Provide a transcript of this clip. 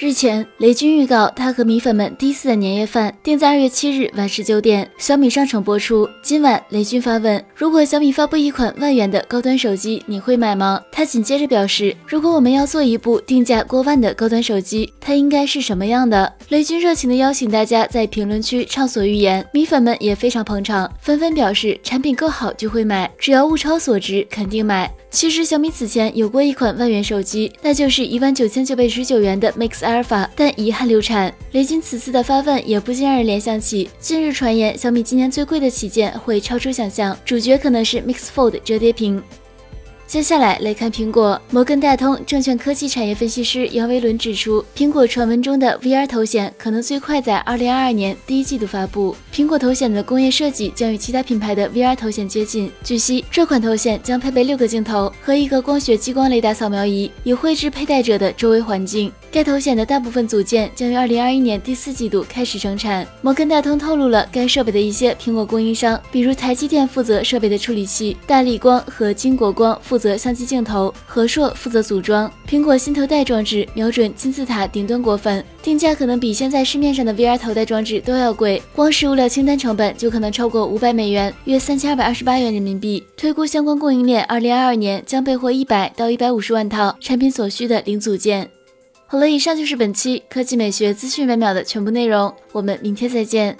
日前，雷军预告他和米粉们第一次的年夜饭定在二月七日晚十九点，小米商城播出。今晚，雷军发问：如果小米发布一款万元的高端手机，你会买吗？他紧接着表示：如果我们要做一部定价过万的高端手机，它应该是什么样的？雷军热情的邀请大家在评论区畅所欲言，米粉们也非常捧场，纷纷表示产品够好就会买，只要物超所值肯定买。其实小米此前有过一款万元手机，那就是一万九千九百十九元的 Mix 阿尔法但遗憾流产。雷军此次的发问也不禁让人联想起，近日传言小米今年最贵的旗舰会超出想象，主角可能是 Mix Fold 折叠屏。接下来来看苹果。摩根大通证券科技产业分析师杨维伦指出，苹果传闻中的 VR 头显可能最快在二零二二年第一季度发布。苹果头显的工业设计将与其他品牌的 VR 头显接近。据悉，这款头显将配备六个镜头和一个光学激光雷达扫描仪，以绘制佩戴者的周围环境。该头显的大部分组件将于二零二一年第四季度开始生产。摩根大通透露了该设备的一些苹果供应商，比如台积电负责设备的处理器，大力光和金国光负负责相机镜头，和硕负责组装。苹果新头戴装置瞄准金字塔顶端果粉，定价可能比现在市面上的 VR 头戴装置都要贵，光是物料清单成本就可能超过五百美元，约三千二百二十八元人民币。推估相关供应链二零二二年将备货一百到一百五十万套产品所需的零组件。好了，以上就是本期科技美学资讯百秒的全部内容，我们明天再见。